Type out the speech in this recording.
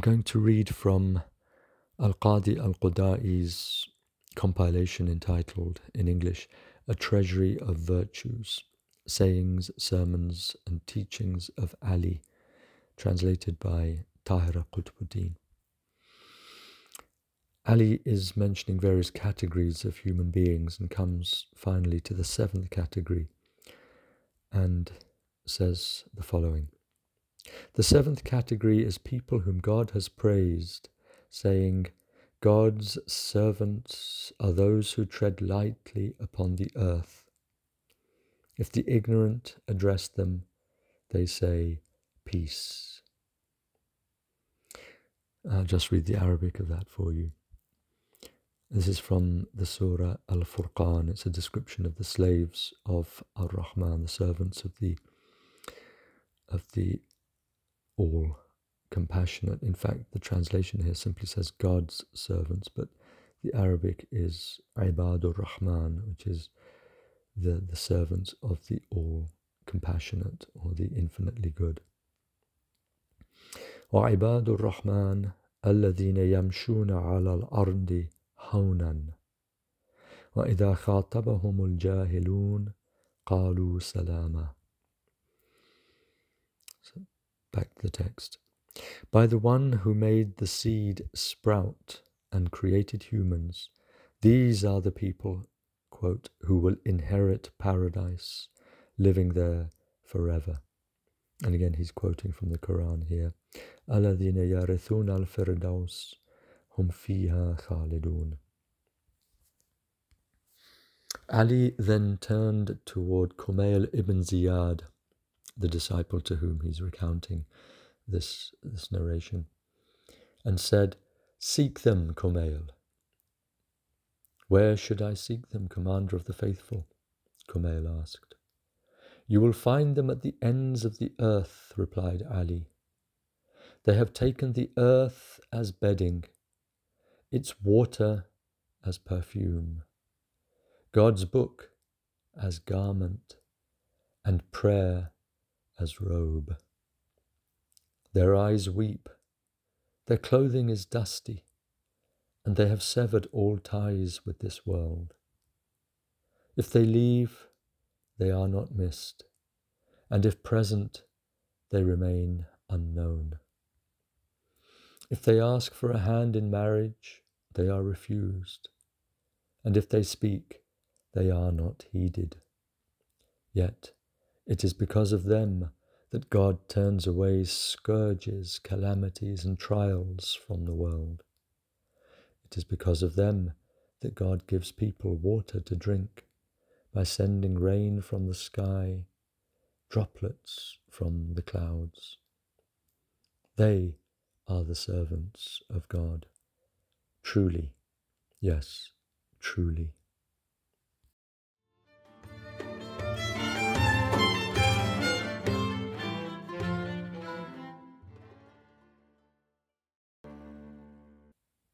I'm going to read from Al Qadi Al Qudai's compilation entitled, in English, A Treasury of Virtues Sayings, Sermons, and Teachings of Ali, translated by Tahira Qutbuddin. Ali is mentioning various categories of human beings and comes finally to the seventh category and says the following The seventh category is people whom God has praised, saying, God's servants are those who tread lightly upon the earth. If the ignorant address them, they say, Peace. I'll just read the Arabic of that for you. This is from the Surah Al Furqan. It's a description of the slaves of Ar Rahman, the servants of the of the all compassionate. In fact, the translation here simply says God's servants, but the Arabic is Ibadur Rahman, which is the, the servants of the all compassionate or the infinitely good. وعباد الرحمن الذين يمشون على الأرض هونا وإذا خاطبهم الجاهلون قالوا سلاما so Back to the text. By the one who made the seed sprout and created humans, these are the people, quote, who will inherit paradise, living there forever. And again, he's quoting from the Quran here. Aladina yarithun al firdaus hum fiha khalidun. Ali then turned toward Kumail ibn Ziyad, the disciple to whom he's recounting this, this narration, and said, Seek them, Kumail. Where should I seek them, Commander of the Faithful? Kumail asked. You will find them at the ends of the earth, replied Ali. They have taken the earth as bedding, its water as perfume, God's book as garment, and prayer as robe. Their eyes weep, their clothing is dusty, and they have severed all ties with this world. If they leave, they are not missed, and if present, they remain unknown. If they ask for a hand in marriage, they are refused, and if they speak, they are not heeded. Yet it is because of them that God turns away scourges, calamities, and trials from the world. It is because of them that God gives people water to drink by sending rain from the sky, droplets from the clouds. They are the servants of God. Truly, yes, truly.